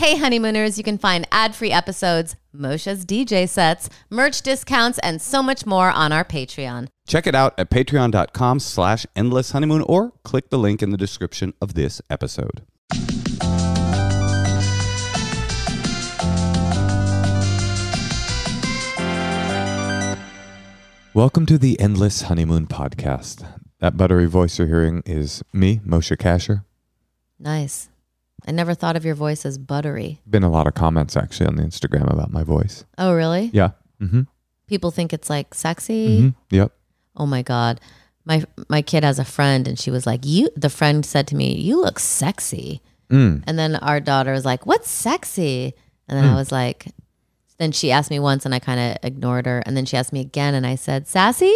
Hey, honeymooners, you can find ad free episodes, Moshe's DJ sets, merch discounts, and so much more on our Patreon. Check it out at patreon.com slash endless honeymoon or click the link in the description of this episode. Welcome to the Endless Honeymoon Podcast. That buttery voice you're hearing is me, Moshe Kasher. Nice. I never thought of your voice as buttery. Been a lot of comments actually on the Instagram about my voice. Oh, really? Yeah. Mm-hmm. People think it's like sexy. mm-hmm. Yep. Oh my god. My my kid has a friend and she was like, "You." The friend said to me, "You look sexy." Mm. And then our daughter was like, "What's sexy?" And then I was like, then she asked me once and I kind of ignored her. And then she asked me again and I said, "Sassy?"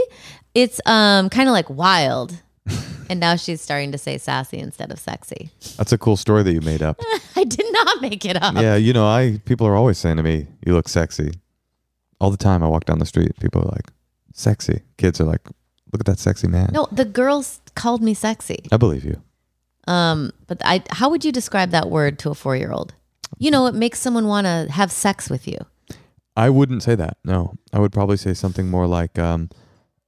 It's um kind of like wild. and now she's starting to say sassy instead of sexy. That's a cool story that you made up. I did not make it up. yeah, you know, I people are always saying to me, "You look sexy." All the time I walk down the street, people are like, "Sexy." Kids are like, "Look at that sexy man." No, the girls called me sexy. I believe you. Um, but I, how would you describe that word to a four-year-old? You know, it makes someone want to have sex with you. I wouldn't say that. No, I would probably say something more like, um,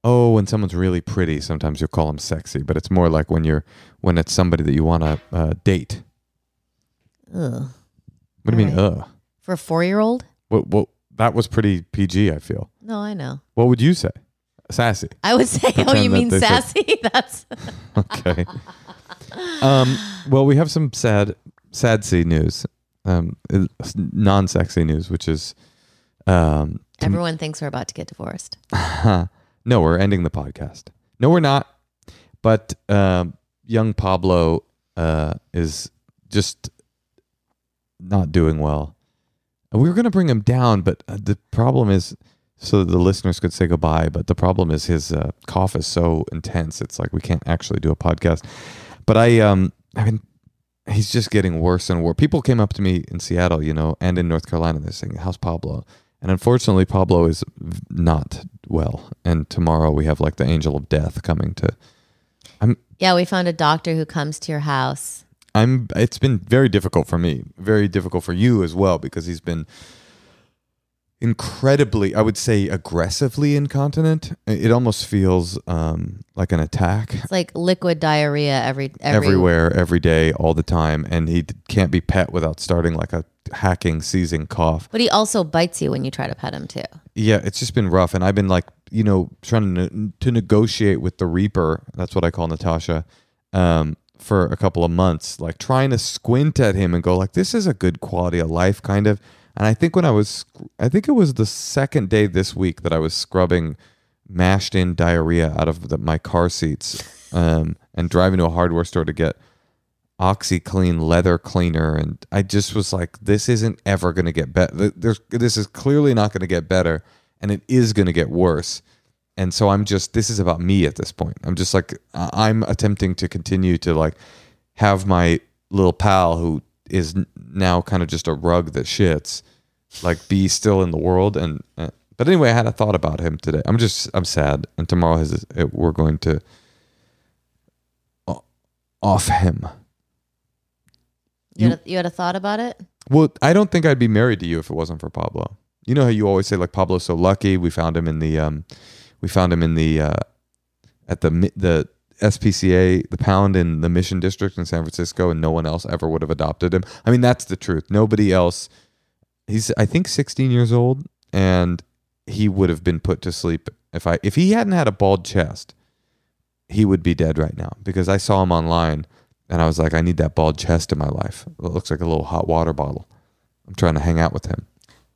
"Oh, when someone's really pretty, sometimes you'll call them sexy." But it's more like when you're when it's somebody that you want to uh, date. Ugh. What do you mean? Alright. Ugh. For a four-year-old? What? What? That was pretty PG. I feel. No, I know. What would you say? Sassy. I would say, oh, Pretend you that mean they said- sassy? That's okay. Um, well, we have some sad, sad sea news, um, non sexy news, which is, um, everyone thinks we're about to get divorced. no, we're ending the podcast. No, we're not. But um, young Pablo uh, is just not doing well. We were going to bring him down, but uh, the problem is, so the listeners could say goodbye. But the problem is his uh, cough is so intense. It's like we can't actually do a podcast. But I, um, I mean, he's just getting worse and worse. People came up to me in Seattle, you know, and in North Carolina. They're saying, "How's Pablo?" And unfortunately, Pablo is not well. And tomorrow we have like the angel of death coming to. I'm. Yeah, we found a doctor who comes to your house. I'm. It's been very difficult for me. Very difficult for you as well because he's been incredibly, I would say, aggressively incontinent. It almost feels um, like an attack. It's like liquid diarrhea every, every everywhere, every day, all the time, and he d- can't be pet without starting like a hacking, seizing cough. But he also bites you when you try to pet him too. Yeah, it's just been rough, and I've been like, you know, trying to to negotiate with the Reaper. That's what I call Natasha. Um, for a couple of months, like trying to squint at him and go like, this is a good quality of life, kind of. And I think when I was, I think it was the second day this week that I was scrubbing mashed in diarrhea out of the, my car seats um, and driving to a hardware store to get OxiClean leather cleaner, and I just was like, "This isn't ever going to get better. This is clearly not going to get better, and it is going to get worse." And so I'm just this is about me at this point. I'm just like I'm attempting to continue to like have my little pal who is now kind of just a rug that shits, like be still in the world. And uh, but anyway, I had a thought about him today. I'm just I'm sad, and tomorrow is it, we're going to off him. You, You- had, a, you had a thought about it? Well, I don't think I'd be married to you if it wasn't for Pablo. You know how you always say like Pablo's so lucky. We found him in the um, we found him in the uh, at the the SPCA, the pound in the Mission District in San Francisco, and no one else ever would have adopted him. I mean, that's the truth. Nobody else. He's I think 16 years old, and he would have been put to sleep if I if he hadn't had a bald chest. He would be dead right now because I saw him online, and I was like, I need that bald chest in my life. It looks like a little hot water bottle. I'm trying to hang out with him.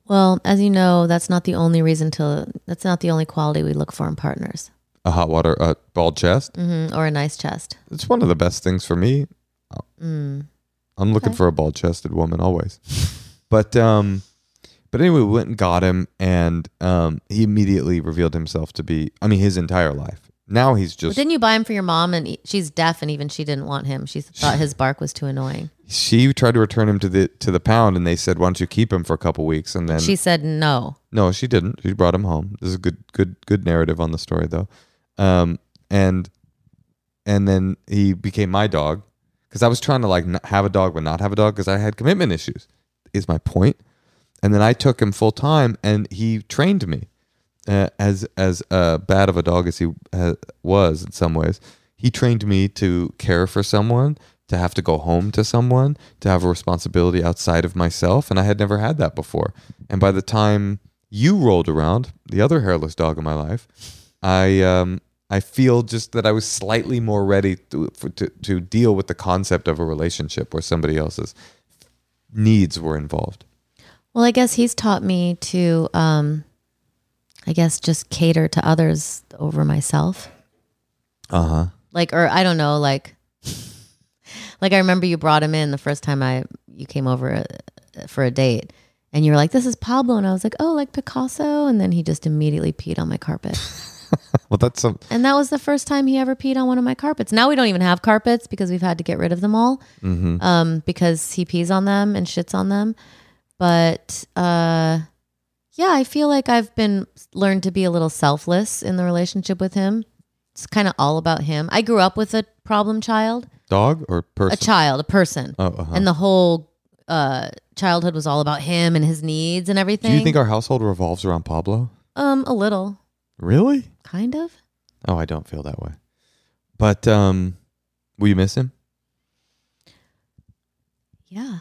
Well, as you know, that's not the only reason to. That's not the only quality we look for in partners, A hot water, a bald chest. hmm or a nice chest. It's one of the best things for me. Mm. I'm looking Okay. for a bald chested woman always. but um but anyway, we went and got him and um he immediately revealed himself to be I mean his entire life. Now he's But just didn't you buy him for your mom? And she's deaf, and even she didn't want him. She thought his bark was too annoying. she tried to return him to the to the pound and they said, Why don't you keep him for a couple weeks? And then She said no. No, she didn't. She brought him home. This is a good, good, good narrative on the story, though. Um, and and then he became my dog because I was trying to like have a dog but not have a dog because I had commitment issues. is my point. And then I took him full time, and he trained me. Uh, as as uh, bad of a dog as he uh, was in some ways, he trained me to care for someone, to have to go home to someone, to have a responsibility outside of myself, and I had never had that before. And by the time you rolled around, the other hairless dog in my life, I um, I feel just that I was slightly more ready to, for, to to deal with the concept of a relationship where somebody else's needs were involved. Well, I guess he's taught me to, um, I guess, just cater to others over myself. Uh huh. Like, or I don't know, like, like I remember you brought him in the first time I you came over uh, for a date, and you were like, "This is Pablo," and I was like, "Oh, like Picasso," and then he just immediately peed on my carpet, Well, that's some. and that was the first time he ever peed on one of my carpets. Now we don't even have carpets because we've had to get rid of them all, um, because he pees on them and shits on them. But uh, yeah, I feel like I've been learned to be a little selfless in the relationship with him. It's kind of all about him. I grew up with a problem child, Dog or person? a child, a person, Oh, uh-huh. and the whole uh, childhood was all about him and his needs and everything. Do you think our household revolves around Pablo? um, a little, Really? Kind of. Oh, I don't feel that way. But um, will you miss him? Yeah,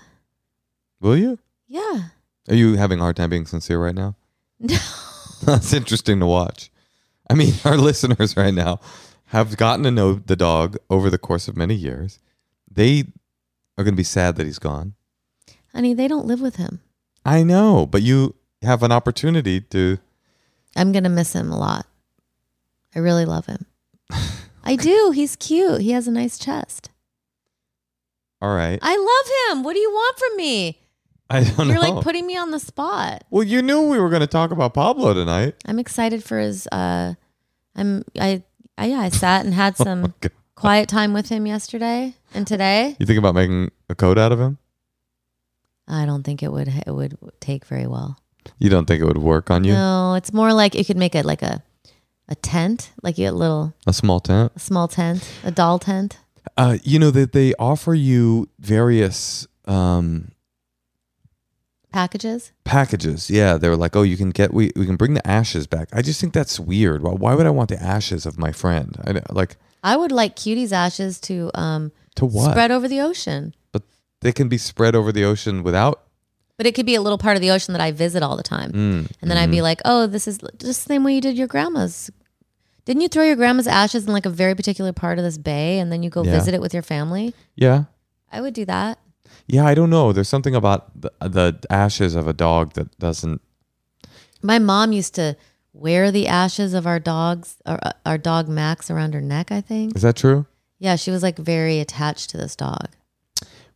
Will you? yeah. Are you having a hard time being sincere right now? No. That's interesting to watch. I mean, our listeners right now have gotten to know the dog over the course of many years. They are going to be sad that he's gone. Honey, they don't live with him. I know, but you have an opportunity to. I'm gonna miss him a lot. I really love him. I do. He's cute. He has a nice chest. All right. I love him. What do you want from me? I don't know. You're know. like putting me on the spot. well, you knew we were going to talk about Pablo tonight. I'm excited for his uh I'm I I yeah, I sat and had some God. quiet time with him yesterday and today. You think about making a coat out of him? I don't think it would it would take very well. You don't think it would work on you? No, it's more like you could make it like a a tent, like you get a little A small tent? a small tent, a doll tent. Uh, you know that they offer you various um, Packages. packages. Yeah, they were like, "Oh, you can get we we can bring the ashes back." I just think that's weird. Why, why would I want the ashes of my friend? I like I would like Cutie's ashes to um to what? spread over the ocean. but they can be spread over the ocean without. But it could be a little part of the ocean that I visit all the time. Mm, And then I'd be like, oh, this is just the same way you did your grandma's. Didn't you throw your grandma's ashes in like a very particular part of this bay and then you go Yeah. visit it with your family? yeah, I would do that. yeah. I don't know. There's something about the, the ashes of a dog that doesn't. My mom used to wear the ashes of our dogs, our, our dog Max, around her neck, I think. Is that true? Yeah, she was like very attached to this dog.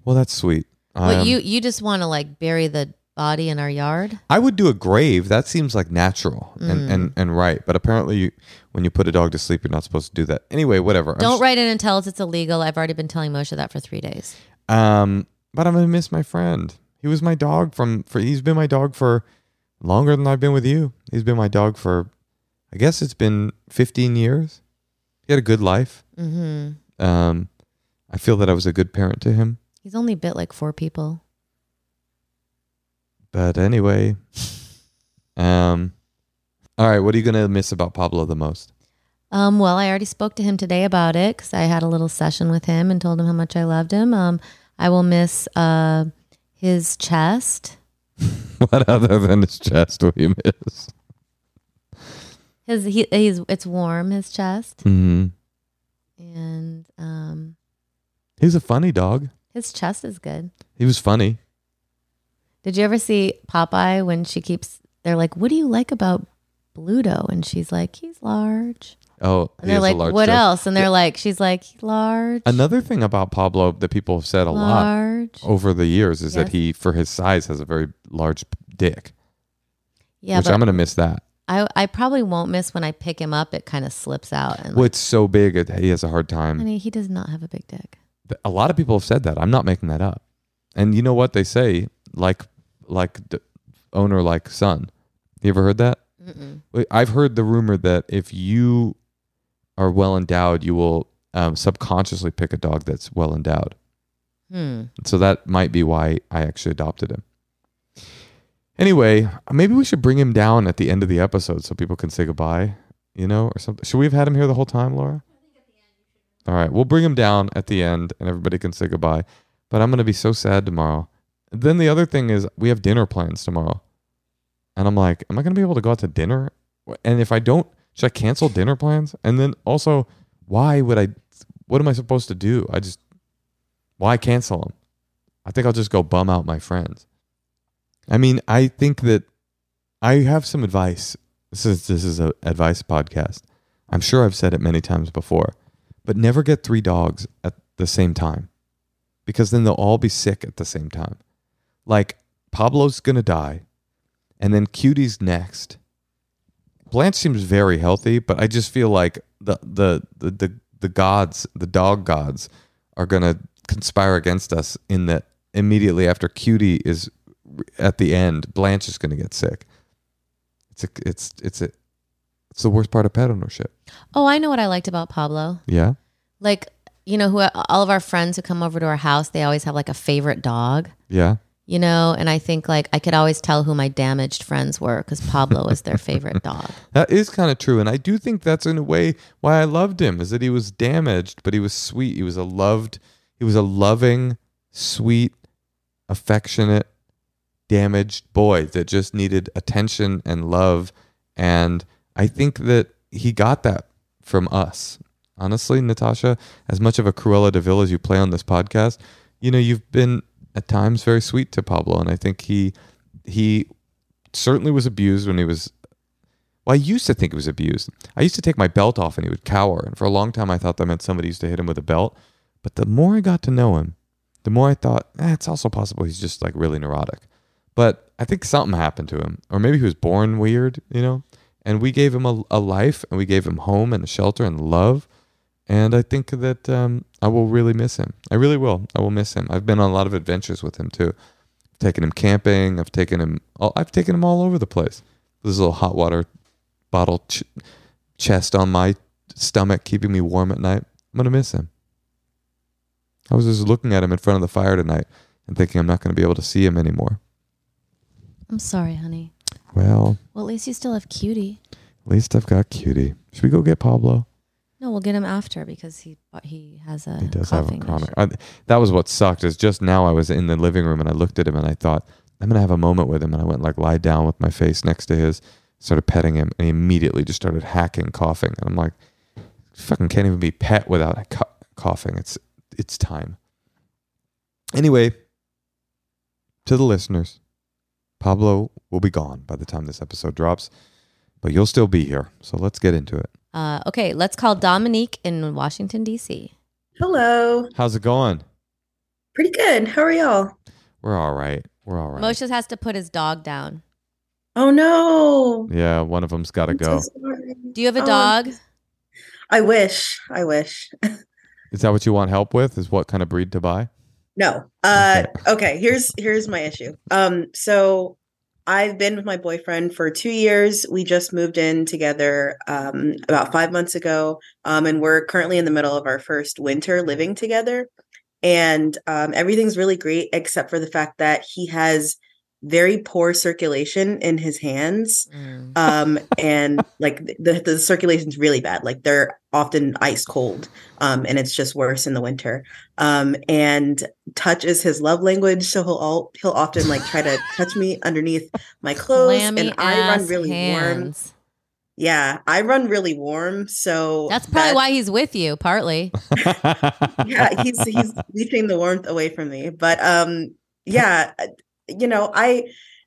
Well, that's sweet. But Um, you you just want to like bury the body in our yard? I would do a grave. That seems like natural Mm. and, and, and right. But apparently, you, when you put a dog to sleep, you're not supposed to do that. Anyway, whatever. I'm Don't s- write in and tell us it's illegal. I've already been telling Moshe that for three days. Um, but I'm gonna miss my friend. He was my dog from for. He's been my dog for longer than I've been with you. He's been my dog for, I guess it's been 15 years. He had a good life. Mm-hmm. Um, I feel that I was a good parent to him. He's only bit like four people. But anyway, um, all right. What are you gonna miss about Pablo the most? Um, well, I already spoke to him today about it because I had a little session with him and told him how much I loved him. Um, I will miss uh, his chest. what other than his chest will you miss? His he, he's it's warm his chest hmm and um, He's a funny dog. his chest is good. He was funny. Did you ever see Popeye when she keeps? They're like, "What do you like about Bluto?" And she's like, "He's large." Oh, And they're like, "What chest. else?" And they're like, "She's like large." Another thing about Pablo that people have said a lot over the years is Yes. that he, for his size, has a very large dick. yeah, which I'm gonna miss that. I I probably won't miss when I pick him up. It kind of slips out, and Well, it's so big, it, he has a hard time. honey, he does not have a big dick. A lot of people have said that. I'm not making that up. And you know what they say? Like, like d- owner, like son. You ever heard that? Mm-mm. I've heard the rumor that if you are well endowed, you will um, subconsciously pick a dog that's well endowed. Hmm. So that might be why I actually adopted him. Anyway, maybe we should bring him down at the end of the episode so people can say goodbye, you know, or something. Should we have had him here the whole time, Laura? All right, we'll bring him down at the end and everybody can say goodbye. But I'm going to be so sad tomorrow. Then the other thing is we have dinner plans tomorrow. And I'm like, am I going to be able to go out to dinner? And if I don't, should I cancel dinner plans? And then also, why would I what am I supposed to do? I just why cancel them? I think I'll just go bum out my friends. I mean, I think that I have some advice. Is this is a advice podcast. I'm sure I've said it many times before, but never get three dogs at the same time. Because then they'll all be sick at the same time. Like Pablo's going to die and then Cutie's next. Blanche seems very healthy, but I just feel like the the the the, the gods, the dog gods, are gonna conspire against us in that immediately after Cutie is at the end, Blanche is gonna get sick. It's a it's it's a it's the worst part of pet ownership. Oh, I know what I liked about Pablo. Yeah. Like, you know, who all of our friends who come over to our house, they always have like a favorite dog. Yeah. You know, and I think like I could always tell who my damaged friends were because Pablo was their favorite dog. That is kind of true. And I do think that's in a way why I loved him is that he was damaged, but he was sweet. He was a loved, he was a loving, sweet, affectionate, damaged boy that just needed attention and love. And I think that he got that from us. Honestly, Natasha, as much of a Cruella de Vil as you play on this podcast, you know, you've been at times very sweet to Pablo. And I think he he certainly was abused when he was well, I used to think he was abused. I used to take my belt off and he would cower. And for a long time, I thought that meant somebody used to hit him with a belt. But the more I got to know him, the more I thought, eh, it's also possible he's just like really neurotic. But I think something happened to him. Or maybe he was born weird, you know? And we gave him a, a life and we gave him home and a shelter and love. And I think that um, I will really miss him. I really will. I will miss him. I've been on a lot of adventures with him too. I've taken him camping. I've taken him. All, I've taken him all over the place. There's a little hot water bottle ch- chest on my stomach, keeping me warm at night. I'm gonna miss him. I was just looking at him in front of the fire tonight and thinking I'm not going to be able to see him anymore. I'm sorry, honey. Well, Well, at least you still have Cutie. at least I've got Cutie. Should we go get Pablo? No, we'll get him after because he he has a He does have a chronic. I, that was what sucked. Is just now I was in the living room and I looked at him and I thought I'm gonna have a moment with him and I went like lie down with my face next to his, started petting him and he immediately just started hacking, coughing and I'm like, fucking can't even be pet without ca- coughing. It's it's time. Anyway, to the listeners, Pablo will be gone by the time this episode drops, but you'll still be here. So let's get into it. Uh, okay, let's call Dominique in Washington D.C. Hello. How's it going? Pretty good. How are y'all? We're all right. We're all right. Moshe has to put his dog down. Oh no. Yeah, one of them's got to go. so. Do you have a Oh, dog? I wish. I wish. Is that what you want help with? Is what kind of breed to buy? No. Uh okay, here's here's my issue. Um so I've been with my boyfriend for 2 years. We just moved in together um about 5 months ago. Um and we're currently in the middle of our first winter living together. And um everything's really great except for the fact that he has very poor circulation in his hands. Mm. um and like the the circulation's really bad like they're often ice cold um and it's just worse in the winter um and touch is his love language so he'll all he'll often like try to touch me underneath my clothes Clammy and I run ass really warm yeah I run really warm so That's probably that- why he's with you, partly. yeah he's he's leeching the warmth away from me but um yeah you know i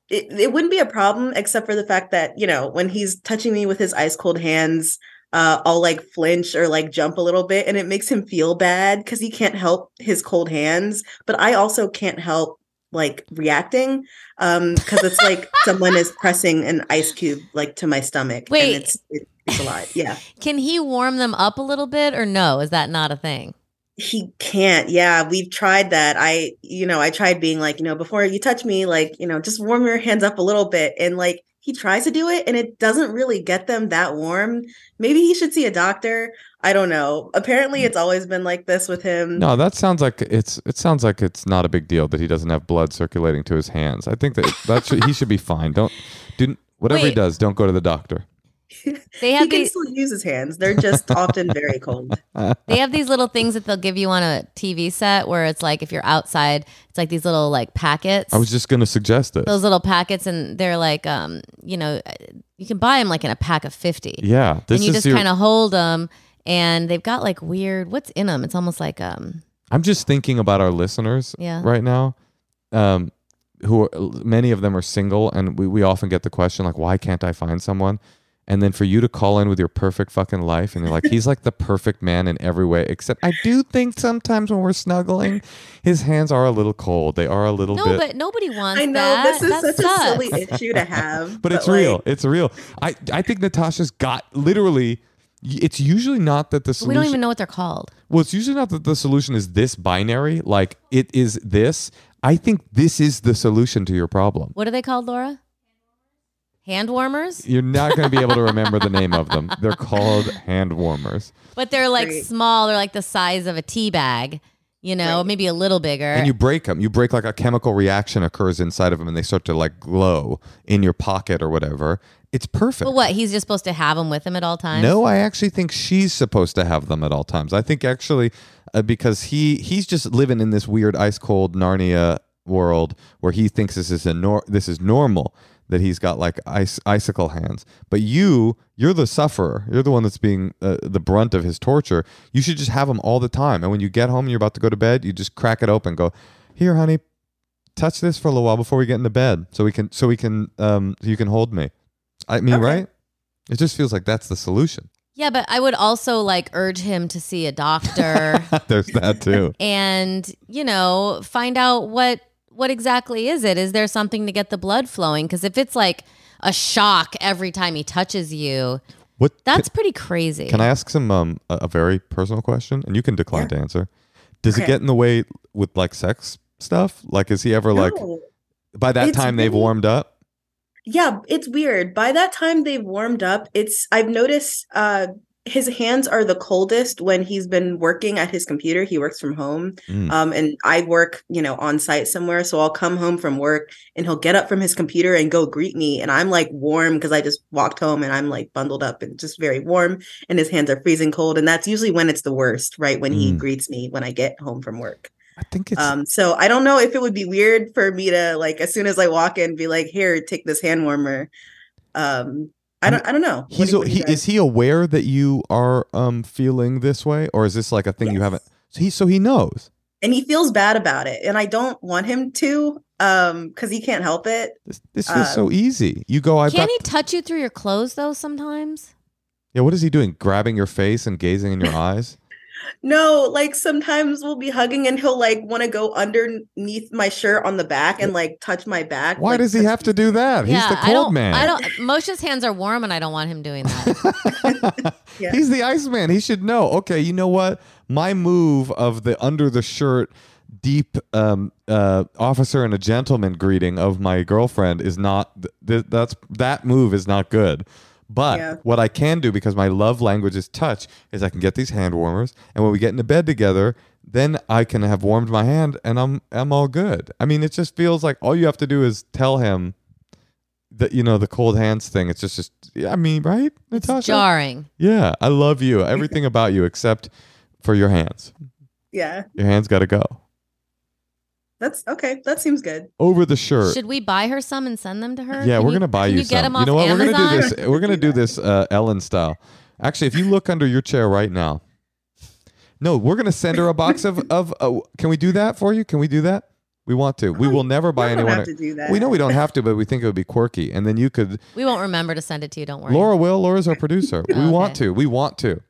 it, it wouldn't be a problem except for the fact that you know when he's touching me with his ice cold hands uh i'll like flinch or like jump a little bit and it makes him feel bad because he can't help his cold hands but i also can't help like reacting um because it's like someone is pressing an ice cube like to my stomach Wait. and it's it, it's a lot yeah Can he warm them up a little bit or no? Is that not a thing? He can't. Yeah, we've tried that. I, you know, I tried being like, you know, before you touch me, like, you know, just warm your hands up a little bit. And like, he tries to do it and it doesn't really get them that warm. Maybe he should see a doctor. I don't know. Apparently, mm. it's always been like this with him. No, that sounds like it's. It sounds like it's not a big deal that he doesn't have blood circulating to his hands. I think that that should, he should be fine. Don't do whatever he does. Don't go to the doctor. They he have can these. still use his hands. They're just often very cold. They have these little things that they'll give you on a TV set where it's like if you're outside, it's like these little like packets. I was just going to suggest this. those little packets, and they're like, um, you know, you can buy them like in a pack of fifty. yeah, this and you is just your. kind of hold them, and they've got like weird. What's in them? It's almost like um, I'm just thinking about our listeners Yeah. right now. Um, who are, many of them are single, and we, we often get the question like, "Why can't I find someone?" And then for you to call in with your perfect fucking life, and you're like, "He's like the perfect man in every way," except I do think sometimes when we're snuggling, his hands are a little cold. They are a little no, bit. but nobody wants I know that. this is That such sucks. a silly issue to have, but it's like, real. It's real. I I think Natasha's got literally. It's usually not that the solution. we don't even know what they're called. Well, it's usually not that the solution is this binary, like it is this. I think this is the solution to your problem. What are they called, Laura? Hand warmers, You're not going to be able to remember the name of them. They're called hand warmers. but they're like Great. small. They're like the size of a tea bag. You know, Right. maybe a little bigger. And you break them. You break like a chemical reaction occurs inside of them and they start to like glow in your pocket or whatever. It's perfect. but what? He's just supposed to have them with him at all times. No, I actually think she's supposed to have them at all times. I think actually uh, because he he's just living in this weird ice cold Narnia world where he thinks this is a nor- this is normal that he's got like ice icicle hands. But you, you're the sufferer. You're the one that's being uh, the brunt of his torture. You should just have them all the time. And when you get home, and you're about to go to bed, you just crack it open. Go, here, honey, touch this for a little while before we get into bed, so we can so we can um so you can hold me. I mean, Okay. right? It just feels like that's the solution. Yeah, but I would also like urge him to see a doctor There's that too. and, you know, find out what what exactly is it? Is there something to get the blood flowing? Because if it's like a shock every time he touches you, What that's pretty crazy. can, can I ask some um a, a very personal question and you can decline to answer. Does it get in the way with like sex stuff? Like is he ever like by that It's time they've warmed up? Yeah, it's weird. By that time they've warmed up. It's I've noticed uh his hands are the coldest when he's been working at his computer. He works from home. Mm. Um and I work, you know, on site somewhere. So I'll come home from work and he'll get up from his computer and go greet me and I'm like warm because I just walked home and I'm like bundled up and just very warm and his hands are freezing cold and that's usually when it's the worst, right? When he Mm. greets me when I get home from work. I think it's Um, so I don't know if it would be weird for me to like as soon as I walk in, be like, "Here, take this hand warmer." Um, I don't, I don't know. He's do- what he, is he aware that you are um feeling this way or is this like a thing you haven't so he so he knows. and he feels bad about it, and I don't want him to, um, because he can't help it. This, this feels Uh, so easy. You go I've Can got he touch you through your clothes though sometimes? Yeah, what is he doing? Grabbing your face and gazing in your eyes? No, like sometimes we'll be hugging, and he'll like want to go underneath my shirt on the back and like touch my back. Why like, does he have to do that? He's the I cold don't, man. I don't. Moshe's hands are warm, and I don't want him doing that. Yeah. He's the Iceman. He should know. Okay, you know what? My move of the under the shirt deep um, uh, officer and a gentleman greeting of my girlfriend is not th- th- that's that move is not good. But Yeah. what I can do because my love language is touch is I can get these hand warmers and when we get into bed together, then I can have warmed my hand and I'm I'm all good. I mean, it just feels like all you have to do is tell him that you know the cold hands thing. It's just just I mean, right, It's Natasha? jarring. Yeah, I love you. Everything about you except for your hands. Yeah, Your hands got to go that's okay. That seems good. over the shirt. Should we buy her some and send them to her? yeah, Can we're you- gonna buy can you, you get some. them you off know what? We're gonna do this. We're gonna do this uh, Ellen style. Actually, if you look under your chair right now, no, we're gonna send her a box of of. Uh, can we do that for you? Can we do that? We want to. We will never buy I don't anyone. have to do that. We know we don't have to, but we think it would be quirky. And then you could. We won't remember to send it to you. Don't worry. Laura will. Laura's our producer. We Okay. want to. We want to.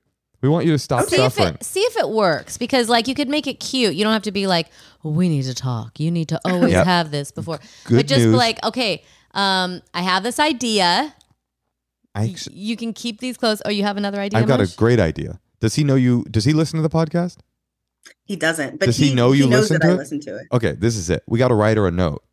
We want you to stop see if suffering. it see if it works because like you could make it cute. You don't have to be like, we need to talk. You need to always Yep. have this before. Good but just be news. like, okay, um, I have this idea. I Y- actually, you can keep these clothes. Oh, you have another idea? I've got a Mosh? great idea. Does he know you? Does he listen to the podcast? He doesn't. But Does he know you knows listen that to I it? listen to it. Okay, this is it. We got to write her a note,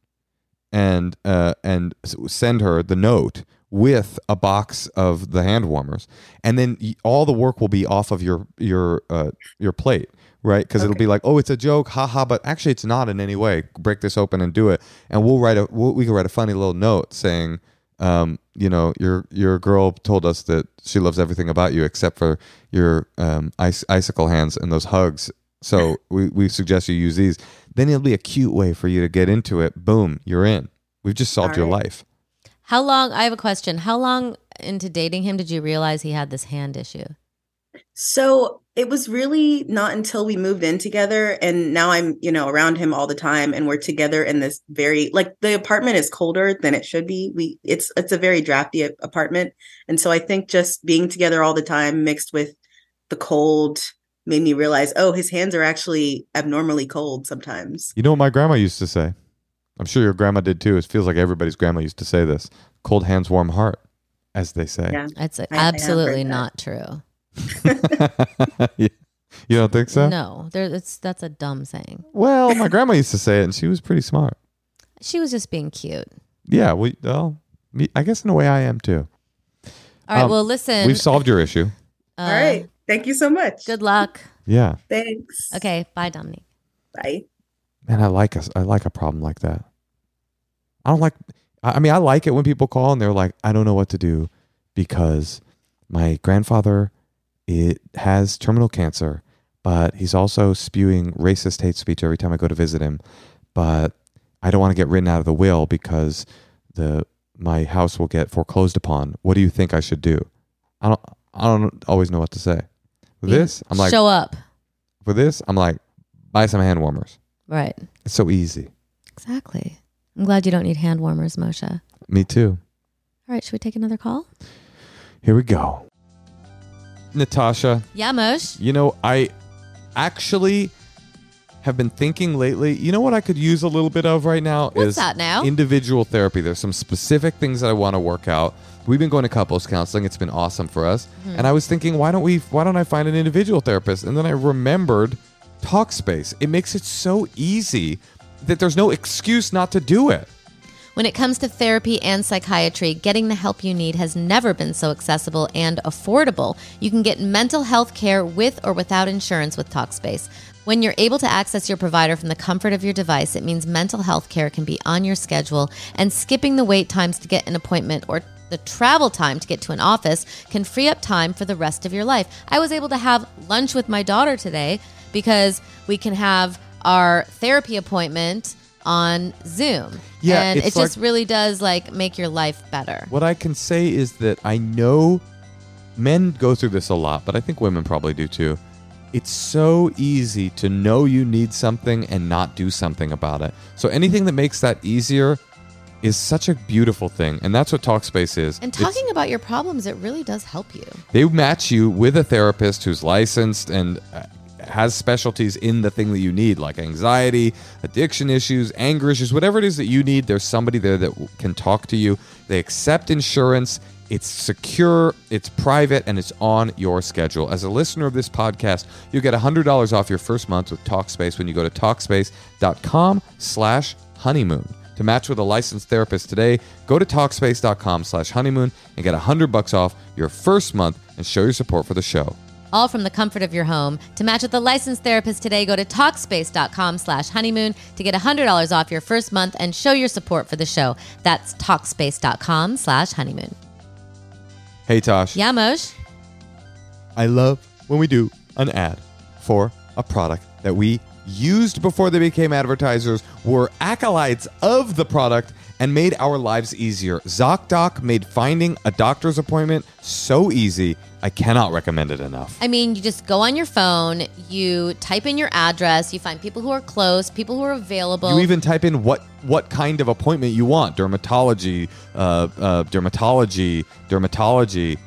and uh, and s- send her the note with a box of the hand warmers, and then all the work will be off of your your uh, your plate, right? Because it'll be like, oh, it's a joke, haha, but actually it's not in any way. Break this open and do it, and we'll write a we'll, we can write a funny little note saying. Um, you know, your your girl told us that she loves everything about you except for your um, ice, icicle hands and those hugs. So we, we suggest you use these. Then it'll be a cute way for you to get into it. Boom, you're in. We've just solved your life. How long? I have a question. How long into dating him did you realize he had this hand issue? So it was really not until we moved in together and now I'm, you know, around him all the time and we're together in this very like the apartment is colder than it should be. We it's it's a very drafty apartment. And so I think just being together all the time mixed with the cold made me realize, oh, his hands are actually abnormally cold sometimes. You know what my grandma used to say? I'm sure your grandma did too. It feels like everybody's grandma used to say this cold hands, warm heart, as they say. Yeah. It's I have absolutely that. not true. you you don't think so? No, there. It's that's a dumb saying. Well, my grandma used to say it and she was pretty smart. She was just being cute. Yeah, we, well, me, I guess in a way I am too. All right. Um, well, listen. We've solved your issue. uh, all right. Thank you so much. Good luck. Yeah. Thanks. Okay. Bye, Dominique. Bye. Man, I like us. I like a problem like that. I don't like. I mean, I like it when people call and they're like, "I don't know what to do because my grandfather it has terminal cancer, but he's also spewing racist hate speech every time I go to visit him. But I don't want to get written out of the will because the my house will get foreclosed upon. What do you think I should do? I don't. I don't always know what to say. You this, I'm like, show up. for this, I'm like, buy some hand warmers. Right. It's so easy. Exactly. I'm glad you don't need hand warmers, Moshe. Me too. All right. Should we take another call? Here we go. Natasha, Yeah, Moshe. you know, I actually have been thinking lately, you know what I could use a little bit of right now What's is that now? individual therapy. There's some specific things that I want to work out. We've been going to couples counseling. It's been awesome for us. Hmm. And I was thinking, why don't we why don't I find an individual therapist? And then I remembered Talkspace. It makes it so easy that there's no excuse not to do it. When it comes to therapy and psychiatry, getting the help you need has never been so accessible and affordable. You can get mental health care with or without insurance with Talkspace. When you're able to access your provider from the comfort of your device, it means mental health care can be on your schedule, and skipping the wait times to get an appointment or the travel time to get to an office can free up time for the rest of your life. I was able to have lunch with my daughter today because we can have our therapy appointment on Zoom. Yeah, and it just really does like make your life better. What I can say is that I know men go through this a lot, but I think women probably do too. It's so easy to know you need something and not do something about it. So anything that makes that easier is such a beautiful thing, and that's what Talkspace is. And It's- talking about your problems, it really does help you. they match you with a therapist who's licensed and uh, has specialties in the thing that you need, like anxiety, addiction issues, anger issues, whatever it is that you need. There's somebody there that can talk to you. They accept insurance. It's secure, it's private, and it's on your schedule. As a listener of this podcast, you'll get $100 off your first month with Talkspace when you go to Talkspace.com slash honeymoon. To match with a licensed therapist today, go to Talkspace.com slash honeymoon and get 100 bucks off your first month and show your support for the show. All from the comfort of your home. To match with a licensed therapist today, go to Talkspace.com slash honeymoon to get $100 off your first month and show your support for the show. That's Talkspace.com slash honeymoon. Hey, Tosh. Yeah? I love when we do an ad for a product that we used before they became advertisers, were acolytes of the product, and made our lives easier. ZocDoc made finding a doctor's appointment so easy. I cannot recommend it enough. I mean, you just go on your phone, you type in your address, you find people who are close, people who are available. You even type in what what kind of appointment you want: dermatology, uh, uh, dermatology, dermatology.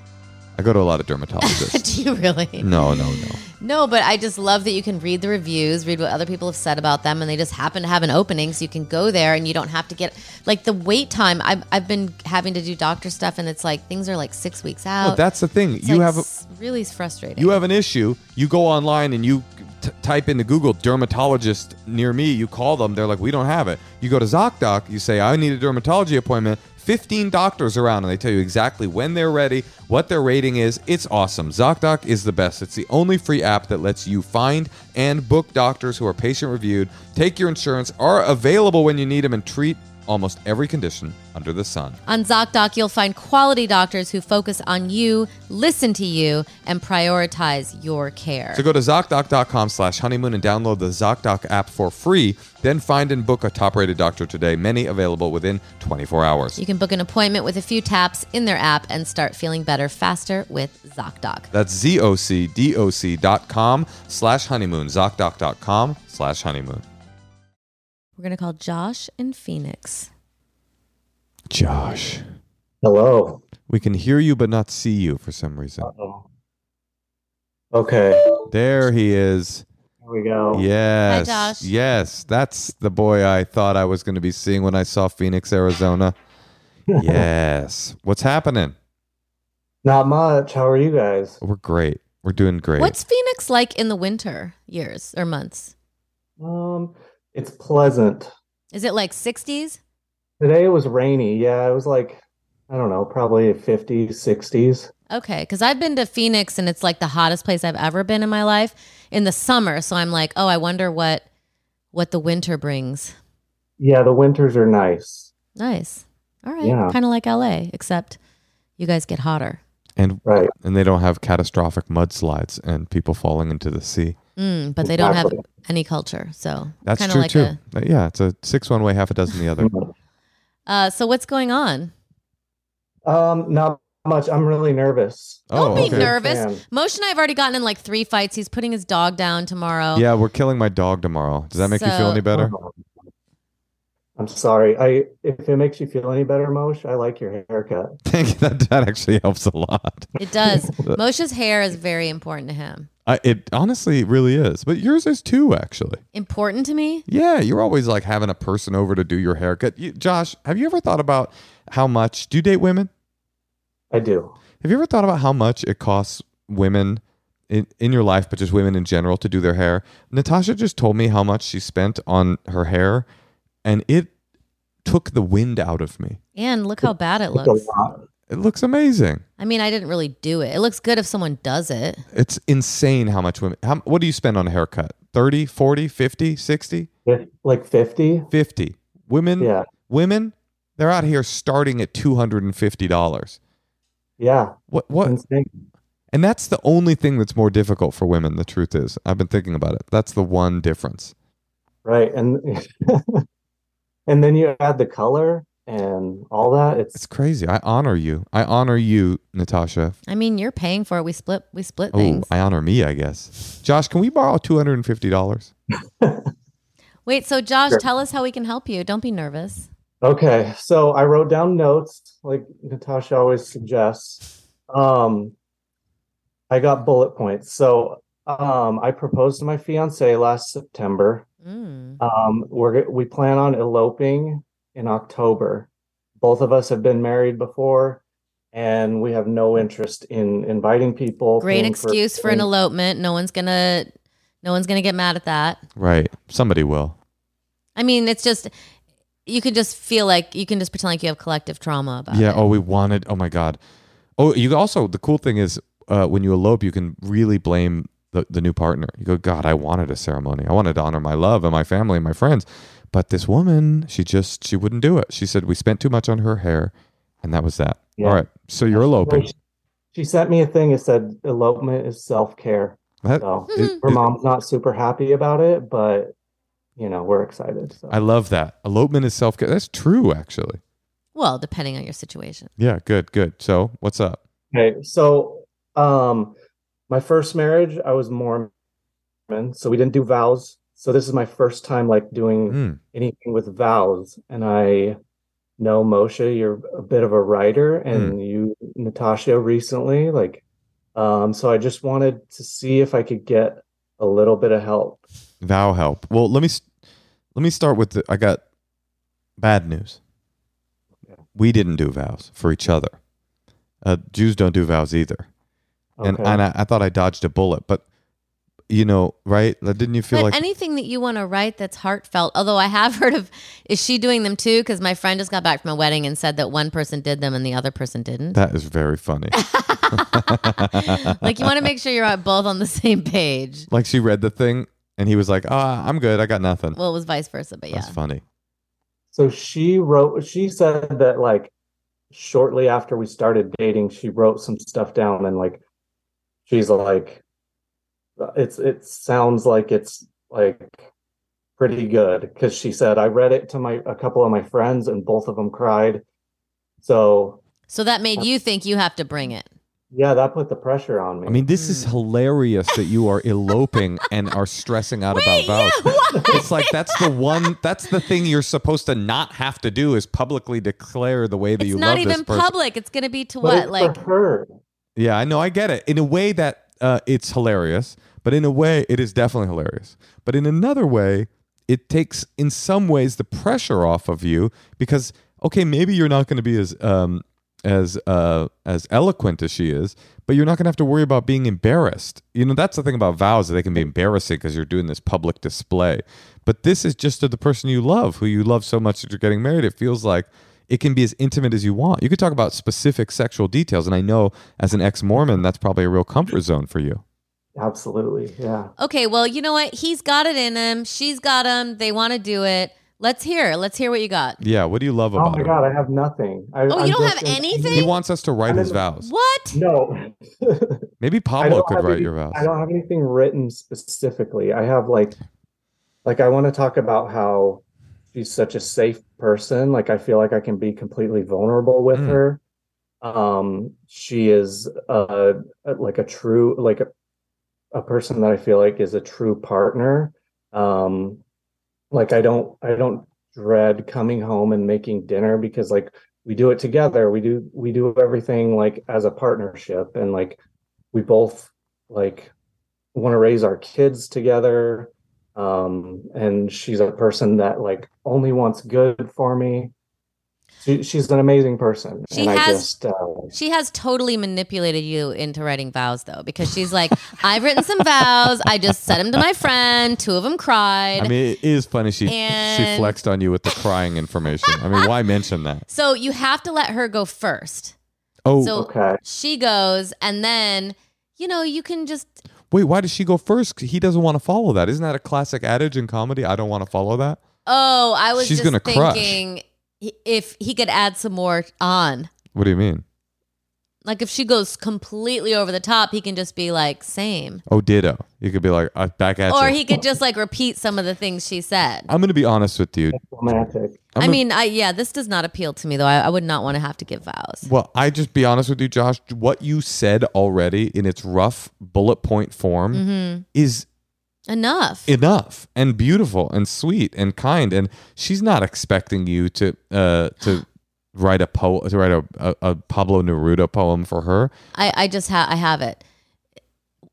I go to a lot of dermatologists. Do you really? no, no, no. No, but I just love that you can read the reviews, read what other people have said about them, and they just happen to have an opening, so you can go there and you don't have to get like the wait time. I've, I've been having to do doctor stuff, and it's like things are like six weeks out. That's the thing. It's you like have a, really frustrating. you have an issue. You go online and you t- type into Google dermatologist near me. You call them, they're like, we don't have it. You go to ZocDoc, you say, I need a dermatology appointment. 15 doctors around and they tell you exactly when they're ready, what their rating is. It's awesome. ZocDoc is the best. It's the only free app that lets you find and book doctors who are patient reviewed, take your insurance, are available when you need them, and treat almost every condition under the sun. On ZocDoc, you'll find quality doctors who focus on you, listen to you, and prioritize your care. So go to ZocDoc.com slash honeymoon and download the ZocDoc app for free. Then find and book a top rated doctor today, many available within 24 hours. You can book an appointment with a few taps in their app and start feeling better faster with ZocDoc. That's Z-O-C-D-O-C.com slash honeymoon. ZocDoc.com slash honeymoon. We're going to call Josh in Phoenix. Josh. Hello. We can hear you but not see you for some reason. Uh-oh. Okay. There he is. Here we go. Yes. Josh. Yes. That's the boy I thought I was going to be seeing when I saw Phoenix, Arizona. yes. What's happening? Not much. How are you guys? We're great. We're doing great. What's Phoenix like in the winter years or months? Um, it's pleasant. Is it like 60s? Today it was rainy. Yeah, it was like I don't know, probably 50s, 60s. Okay, because I've been to Phoenix and it's like the hottest place I've ever been in my life in the summer. So I'm like, oh, I wonder what what the winter brings. Yeah, the winters are nice. Nice. All right, Yeah. kind of like LA, except you guys get hotter. and Right. and they don't have catastrophic mudslides and people falling into the sea. Mm, but they don't have any culture, so That's kind of true like too. a. Uh, yeah, it's a six one way, half a dozen the other. Uh, so what's going on? Um, not much. I'm really nervous. Don't Oh, be okay. nervous. Man. Moshe and I have already gotten in like three fights. He's putting his dog down tomorrow. Yeah, we're killing my dog tomorrow. Does that make you feel any better? Oh. I'm sorry. I if it makes you feel any better, Moshe, I like your haircut. Thank you. That that actually helps a lot. It does. Moshe's hair is very important to him. I, it honestly really is, but yours is too. Actually, Important to me? yeah, you're always like having a person over to do your haircut. You, Josh, have you ever thought about how much? Do you date women? I do. Have you ever thought about how much it costs women in, in your life, but just women in general, to do their hair? Natasha just told me how much she spent on her hair, and it took the wind out of me. And look how bad it It's a looks. Lot. It looks amazing. I mean, I didn't really do it. It looks good if someone does it. It's insane how much women. How, what do you spend on a haircut? 30, 40, 50, 60, Like 50? 50. Women, Yeah. women, they're out here starting at $250. Yeah. What what Insane. and that's the only thing that's more difficult for women, the truth is. I've been thinking about it. That's the one difference. Right. And and then you add the color and all that. It's It's crazy. I honor you. I honor you, Natasha. I mean, you're paying for it. We split. We split Oh, things. I honor me, I guess. Josh, can we borrow $250? Wait. So, Josh, Sure. tell us how we can help you. Don't be nervous. okay. So I wrote down notes like Natasha always suggests. Um I got bullet points. So um I proposed to my fiance last September. Mm. Um we're we plan on eloping in October. Both of us have been married before and we have no interest in inviting people. Great paying for excuse for an elopement. No one's gonna. No one's gonna get mad at that. Right. Somebody will. I mean, it's just you can just feel like you can just pretend like you have collective trauma about Yeah. it. Oh, we wanted. Oh my God. Oh, you also the cool thing is uh, when you elope, you can really blame the, the new partner. You go, God, I wanted a ceremony. I wanted to honor my love and my family and my friends, but this woman, she just she wouldn't do it. She said we spent too much on her hair, and that was that. Yeah. All right. So you're eloping. She, she sent me a thing. It said elopement is self care. So it- her it- mom's not super happy about it, but you know we're excited. So I love that. Elopement is self care. That's true, actually. Well, depending on your situation. Yeah. Good. Good. So what's up? okay, so um, my first marriage, I was Mormon, so we didn't do vows. So this is my first time like doing Mm. anything with vows, and I know Moshe, you're a bit of a writer, and you, Natasha, recently, like, um, so I just wanted to see if I could get a little bit of help. Vow help. Well, let me let me start with the. I got bad news. Yeah. We didn't do vows for each other. Uh, Jews don't do vows either. And and I, I thought I dodged a bullet, but you know, right? Like, Didn't you feel But like anything that you want to write that's heartfelt, although I have heard of, is she doing them too? Because my friend just got back from a wedding and said that one person did them and the other person didn't. that is very funny. like you want to make sure you're both on the same page. like she read the thing and he was like, "Ah, I'm good. I got nothing." Well, it was vice versa, but yeah. That's funny. So she wrote, she said that like shortly after we started dating, she wrote some stuff down and like she's like, it's, it sounds like it's like pretty good because she said, I read it to my, a couple of my friends and both of them cried. So So that made you think you have to bring it. yeah, that put the pressure on me. I mean, this is Hmm. hilarious that you are eloping and are stressing out about vows. It's like that's the one. That's the thing you're supposed to not have to do is publicly declare the way that It's you love this person. Not even public. It's going to be to But what? it's Like, for her. Yeah, I know. I get it. In a way that uh, it's hilarious, but in a way it is definitely hilarious. But in another way, it takes, in some ways, the pressure off of you because okay, maybe you're not going to be as um, as uh, as eloquent as she is, but you're not going to have to worry about being embarrassed. You know, that's the thing about vows; that they can be embarrassing because you're doing this public display. But this is just to the person you love, who you love so much that you're getting married. It feels like it can be as intimate as you want. You could talk about specific sexual details, and I know as an ex-Mormon, that's probably a real comfort zone for you. Absolutely. Yeah. okay, well, you know what? He's got it in him. She's got him. They want to do it. Let's hear. Let's hear what you got. Yeah. What do you love about? Oh about my him? God, I have nothing. I, Oh, you I'm don't have in- anything? He wants us to write his vows. What? No. Maybe Pablo could write any- your vows. I don't have anything written specifically. I have like, like I want to talk about how she's such a safe person. Like I feel like I can be completely vulnerable with Mm. her. Um, she is uh like a true like a, a person that I feel like is a true partner. Um, like I don't I don't dread coming home and making dinner because like we do it together. We do we do everything like as a partnership and like we both like want to raise our kids together um and she's a person that like only wants good for me she, she's an amazing person She and i has- just uh, She has totally manipulated you into writing vows, though, because she's like, I've written some vows. I just sent them to my friend. Two of them cried. I mean, it is funny. She she flexed on you with the crying information. I mean, why mention that? so you have to let her go first. Oh, So okay she goes, and then, you know, you can just. wait. Why does she go first? He doesn't want to follow that. Isn't that a classic adage in comedy? I don't want to follow that. Oh, I was She's just gonna crush. thinking he- if he could add some more on. What do you mean? Like if she goes completely over the top, he can just be like, same. Oh, ditto. You could be like, uh, back at Or you. he could just like repeat some of the things she said. I'm going to be honest with you. romantic I'm I gonna- mean, I yeah, this does not appeal to me though. I, I would not want to have to give vows. Well, I just be honest with you, Josh. What you said already in its rough bullet point form Mm-hmm. is Enough. enough and beautiful and sweet and kind. And she's not expecting you to uh to write a po to write a, a, a Pablo Neruda poem for her. I, I just have I have it.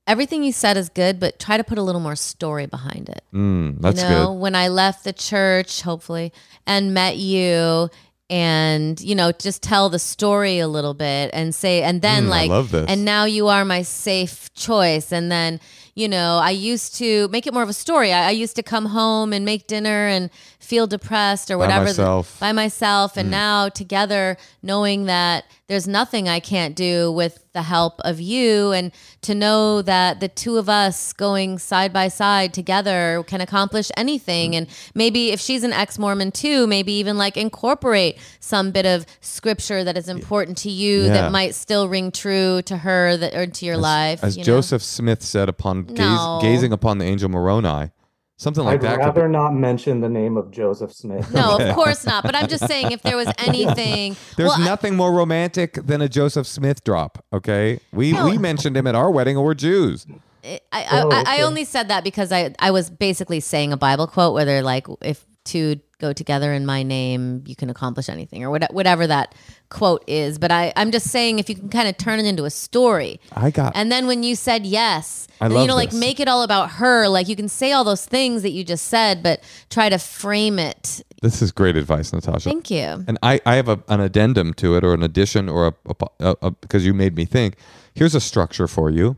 Everything you said is good, but try to put a little more story behind it. Mm, that's you know, good. when I left the church, hopefully, and met you and you know, just tell the story a little bit and say and then Mm, like and now you are my safe choice and then you know i used to make it more of a story. I, I used to come home and make dinner and feel depressed or whatever the- myself. by myself Mm. and now together knowing that there's nothing i can't do with the help of you and to know that the two of us going side by side together can accomplish anything Mm. and maybe if she's an ex-mormon too maybe even like incorporate some bit of scripture that is important to you Yeah. that might still ring true to her that or to your life As you know? Joseph Smith said upon gaze, No. gazing upon the angel Moroni, something like i'd that. could rather not mention the name of joseph smith no of course not but i'm just saying if there was anything There's well, I- nothing more romantic than a Joseph Smith drop. Okay, we No. we mentioned him at our wedding, and we're Jews. I, I, Oh, I, I only said that because I, I was basically saying a Bible quote where they're like, if two go together in my name, you can accomplish anything, or what, whatever that quote is. But I, I'm just saying if you can kind of turn it into a story. I got. And then when you said yes, I love you know, like make it all about her. Like you can say all those things that you just said, but try to frame it. this is great advice, Natasha. Thank you. And I, I have a, an addendum to it or an addition or a, a, a, a because you made me think. Here's a structure for you.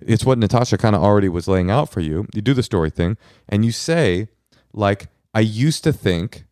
It's what Natasha kind of already was laying out for you. You do the story thing and you say, like, I used to think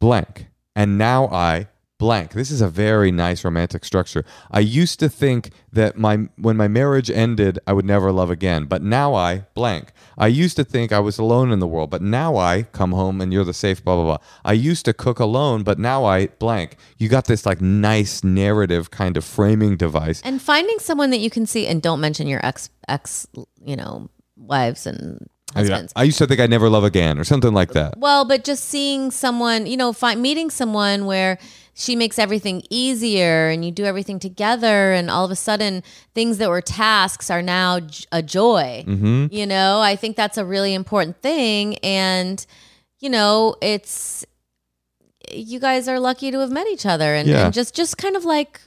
blank, and now I blank. This is a very nice romantic structure. I used to think that my when my marriage ended, I would never love again, but now I blank. I used to think I was alone in the world, but now I come home and you're the safe blah blah blah. I used to cook alone, but now I blank. You got this like nice narrative kind of framing device. And finding someone that you can see, and don't mention your ex ex, you know, wives and I, mean. I used to think I'd never love again or something like that. Well, but just seeing someone, you know, find, meeting someone where she makes everything easier and you do everything together, and all of a sudden things that were tasks are now a joy. Mm-hmm. You know, I think that's a really important thing. And, you know, it's, you guys are lucky to have met each other and, Yeah. and just, just kind of like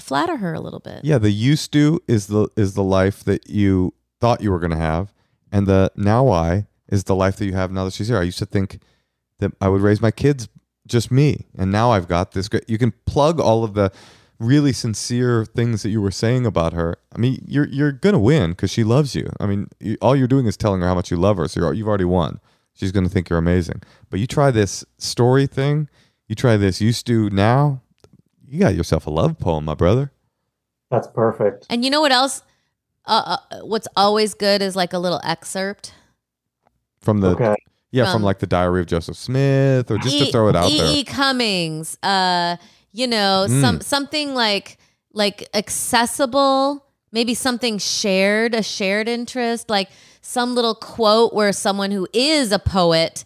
flatter her a little bit. Yeah, the used to is the is the life that you thought you were going to have, and the now I is the life that you have now that she's here. I used to think that I would raise my kids just me, and now I've got this great. You can plug all of the really sincere things that you were saying about her. I mean, you're you're gonna win because she loves you. I mean, you, all you're doing is telling her how much you love her, so you're, you've already won. She's gonna think you're amazing. But you try this story thing. You try this used to now. You got yourself a love poem, my brother. That's perfect. And you know what else? Uh, uh, what's always good is like a little excerpt. from the Okay. yeah from, From- like the diary of joseph smith or just to E- throw it out E. there E. Cummings, uh, you know, Mm. some something like like accessible, maybe something shared, a shared interest, like some little quote where someone who is a poet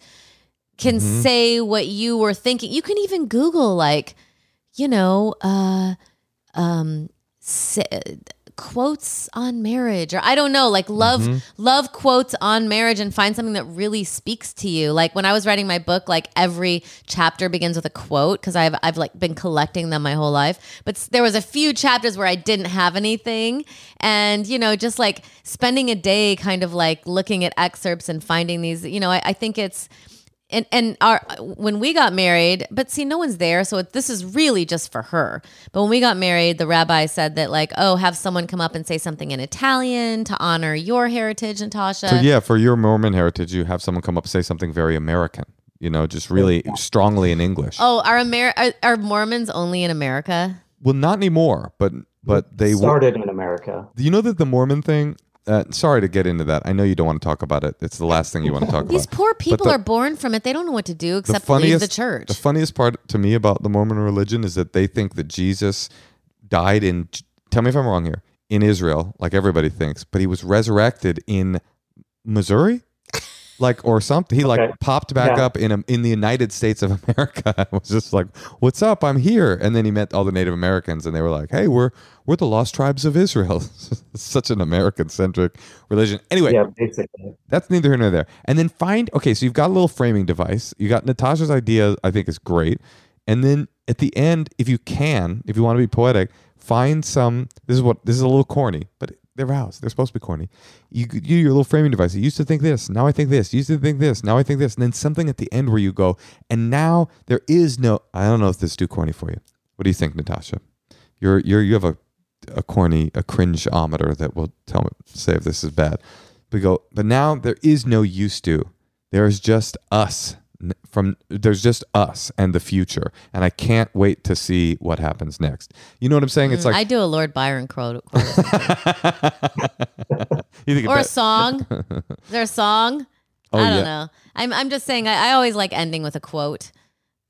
can Mhm. say what you were thinking. You can even Google like, you know, uh, um, sa- quotes on marriage or I don't know, like love Mhm. love quotes on marriage and find something that really speaks to you. Like when I was writing my book, like every chapter begins with a quote because I've I've like been collecting them my whole life. But there was a few chapters where I didn't have anything, and you know, just like spending a day, kind of like looking at excerpts and finding these. You know, I, I think it's. And, and our when we got married, but see, no one's there, so it, this is really just for her. But when we got married, the rabbi said that like, oh, have someone come up and say something in Italian to honor your heritage, Natasha. so yeah for your mormon heritage you have someone come up and say something very american you know just really strongly in english Oh, are Amer- are, are Mormons only in America? well not anymore but but they were started in America. do you know that the mormon thing uh, sorry to get into that i know you don't want to talk about it it's the last thing you want to talk about. These poor people the- are born from it. They don't know what to do the except leave funniest the church. the funniest part to me about the mormon religion is that they think that jesus died in tell me if i'm wrong here in israel like everybody thinks but he was resurrected in missouri like or something he Okay. like popped back Yeah. up in a, in the united states of america and was just like what's up i'm here and then he met all the native americans and they were like hey we're we're the lost tribes of israel It's such an american centric religion anyway Yeah, basically. that's neither here nor there. And then find okay, so you've got a little framing device. You got Natasha's idea, I think is great. And then at the end, if you can, if you want to be poetic, find some. This is what this is a little corny, but they're vows. They're supposed to be corny. You do your little framing device. I used to think this, now I think this. You Used to think this, now I think this. And then something at the end where you go, and now there is no. I don't know if this is too corny for you. What do you think, Natasha? You're you're you have a a corny a cringe-ometer that will tell me say if this is bad. We go, but now there is no used to. There is just us from there's just us and the future, and I can't wait to see what happens next. You know what I'm saying? It's Mm, like I do a Lord Byron quote, quote. or a song. Is there a song? Oh, I don't yeah. know. I'm I'm just saying. I, I always like ending with a quote,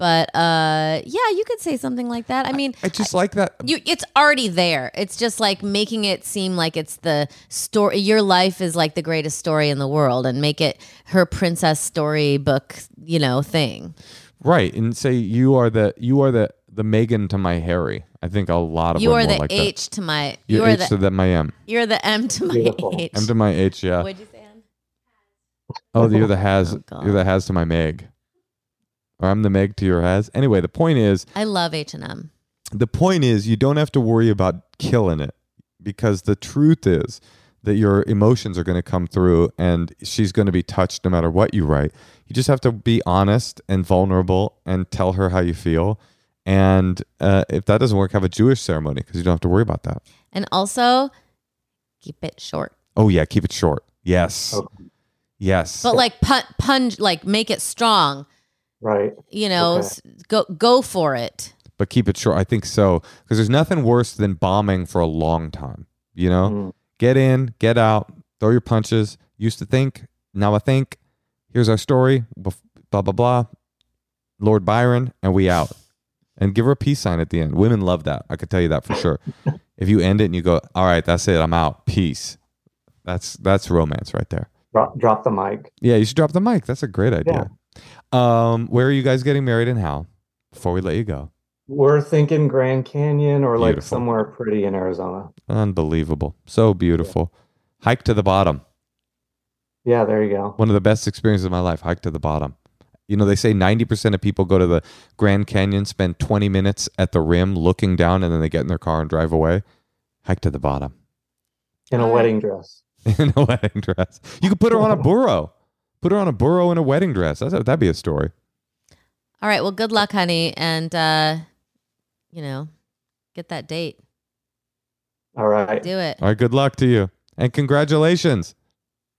but uh, yeah, you could say something like that. I mean, I just like that. you it's already there. It's just like making it seem like it's the story. Your life is like the greatest story in the world, and make it her princess storybook, you know, thing. right, and say you are the you are the the Meghan to my Harry. I think a lot of You are will the like H to my. You You're H the to the my M. you're the M to my Beautiful. H. M to my H. Yeah. What'd you say? Ann? Oh, you're the has. Oh, you're the has to my Meg. Or I'm the Meg to your has. Anyway, the point is, I love H and M. the point is, you don't have to worry about killing it because the truth is that your emotions are going to come through, and she's going to be touched no matter what you write. You just have to be honest and vulnerable and tell her how you feel. And uh, if that doesn't work, have a Jewish ceremony because you don't have to worry about that. And also keep it short. Oh yeah, keep it short. Yes. Okay. Yes. But like pun, punch, like make it strong. Right. You know, Okay. go go for it. but keep it short. I think so because there's nothing worse than bombing for a long time. You know, Mm. get in, get out, throw your punches. Used to think, now I think. Here's our story. Blah blah blah. Lord Byron, and we out. And give her a peace sign at the end. Women love that. I could tell you that for sure. if you end it and you go, all right, that's it. I'm out. Peace. That's that's romance right there. Drop, drop the mic. Yeah, you should drop the mic. That's a great idea. Um, where are you guys getting married and how? Before we let you go. We're thinking Grand Canyon or like somewhere pretty in Arizona. Unbelievable. So beautiful. Hike to the bottom. Yeah, there you go. One of the best experiences of my life. Hike to the bottom. You know, they say 90% of people go to the Grand Canyon, spend 20 minutes at the rim looking down, and then they get in their car and drive away. Hike to the bottom In a wedding dress. in a wedding dress. You could put her on a burro. Put her on a burro in a wedding dress. That's that'd be a story. All right. Well, good luck, honey, and uh, you know, get that date. All right. Do it. All right. Good luck to you. And congratulations.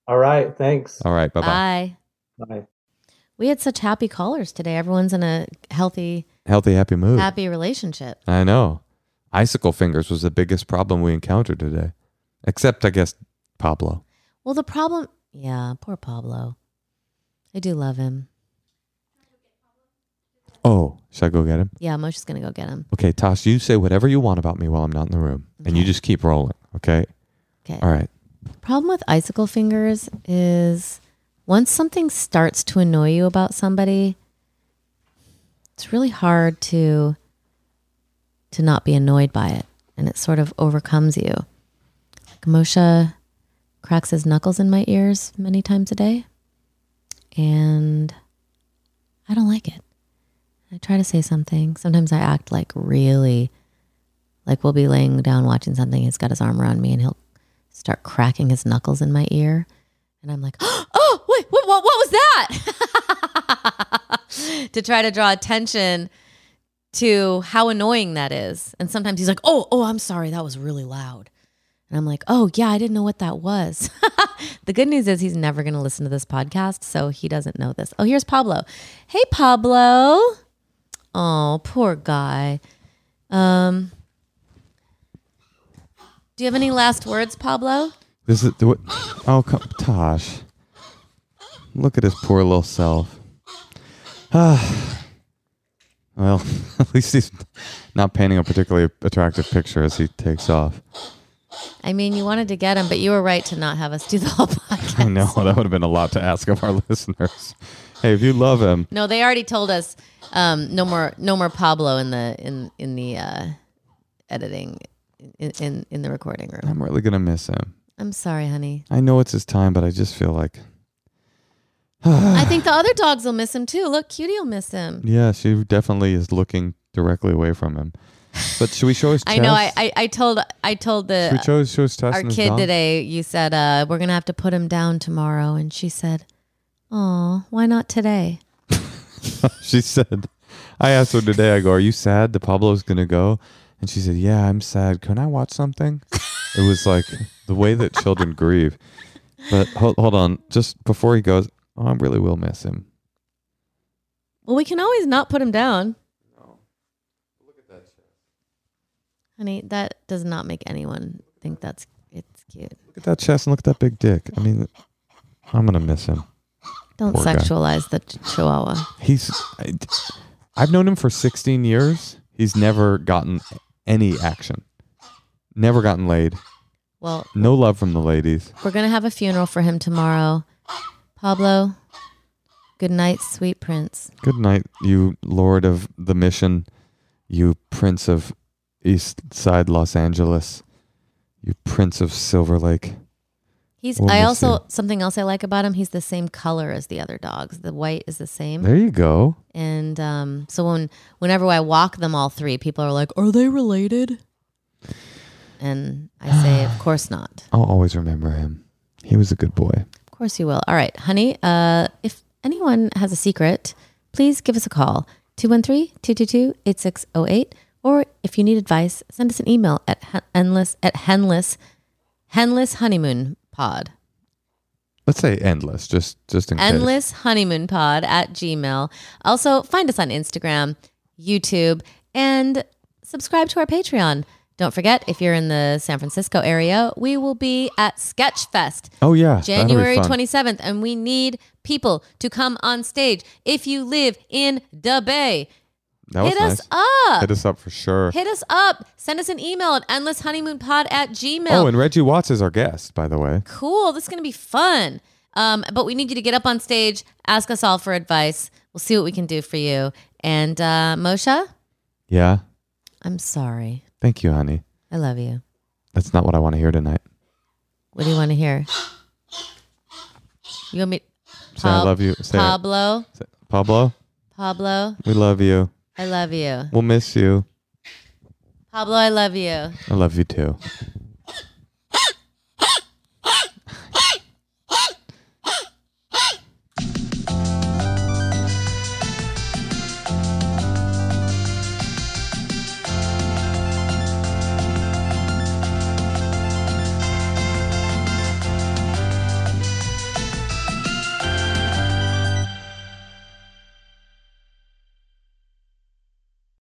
All right. Thanks. All right. Bye bye. Bye. Bye. We had such happy callers today. Everyone's in a healthy, Healthy, happy mood. happy relationship. I know. Icicle fingers was the biggest problem we encountered today. Except, I guess, Pablo. Well, the problem, yeah, poor Pablo. I do love him. Oh, should I go get him? Yeah, Moshe's gonna go get him. Okay, Tosh, you say whatever you want about me while I'm not in the room. And you just keep rolling. Okay. Okay. All right. Problem with icicle fingers is once something starts to annoy you about somebody, it's really hard to to not be annoyed by it, and it sort of overcomes you. Like Moshe cracks his knuckles in my ears many times a day, and I don't like it. I try to say something. Sometimes I act like really, like we'll be laying down watching something. He's got his arm around me, and he'll start cracking his knuckles in my ear. And I'm like, oh, wait, what, what, what was that? to try to draw attention to how annoying that is. And sometimes he's like, oh, oh, I'm sorry. That was really loud. And I'm like, oh, yeah, I didn't know what that was. the good news is he's never going to listen to this podcast. So he doesn't know this. Oh, here's Pablo. Hey, Pablo. Oh, poor guy. Um, do you have any last words, Pablo? This is what Oh, come, Tosh. Look at his poor little self. Ah. well, at least he's not painting a particularly attractive picture as he takes off. I mean, you wanted to get him, but you were right to not have us do the whole podcast. I know that would have been a lot to ask of our listeners. Hey, if you love him, No, they already told us um, no more, no more Pablo in the in in the uh, editing in, in in the recording room. I'm really gonna miss him. I'm sorry, honey. I know it's his time, but I just feel like, I think the other dogs will miss him too. Look, Cutie will miss him. yeah, she definitely is looking directly away from him. But should we show his? I know. I, I I told I told should we the show, show his chest our and his kid dog? today. You said uh, we're gonna have to put him down tomorrow, and she said, "Oh, why not today?" she said, I asked her today, I go, Are you sad that Pablo's going to go? And she said, Yeah, I'm sad. Can I watch something? it was like the way that children grieve. But hold, hold on. Just before he goes, oh, I really will miss him. Well, we can always not put him down. Honey, that does not make anyone think that's it's cute. Look at that chest and look at that big dick. I mean, I'm going to miss him. Don't Poor guy. sexualize the ch- chihuahua. He's, I, I've known him for 16 years. He's never gotten any action, never gotten laid, Well, no love from the ladies. we're gonna have a funeral for him tomorrow. Pablo, good night, sweet prince. Good night, you Lord of the Mission, you Prince of East Side Los Angeles, you Prince of Silver Lake. He's. We'll I also you. something else I like about him. He's the same color as the other dogs. The white is the same, There you go. and um, so when whenever I walk them all three, people are like, "Are they related?" And I say, "Of course not. I'll always remember him. He was a good boy. Of course you will." All right, honey. Uh, if anyone has a secret, please give us a call 213-222-8608 or if you need advice, send us an email at endless at henless henless honeymoon pod. Let's say endless, just just in case. Endless honeymoon pod at Gmail. Also, find us on Instagram, YouTube, and subscribe to our Patreon. Don't forget, if you're in the San Francisco area, we will be at Sketchfest Oh yeah, January 27th, and we need people to come on stage. If you live in the Bay, That was hit nice. us up. Hit us up for sure. Hit us up. Send us an email at endlesshoneymoonpod at gmail. Oh, and Reggie Watts is our guest, by the way. cool. This is going to be fun. Um, but we need you to get up on stage, ask us all for advice. We'll see what we can do for you. And uh, Moshe, Yeah. I'm sorry. Thank you, honey. I love you. That's not what I want to hear tonight. What do you want to hear? You want me? Say I love you. Say. Pablo. Pablo, Pablo, we love you. I love you. We'll miss you. Pablo, I love you. I love you too.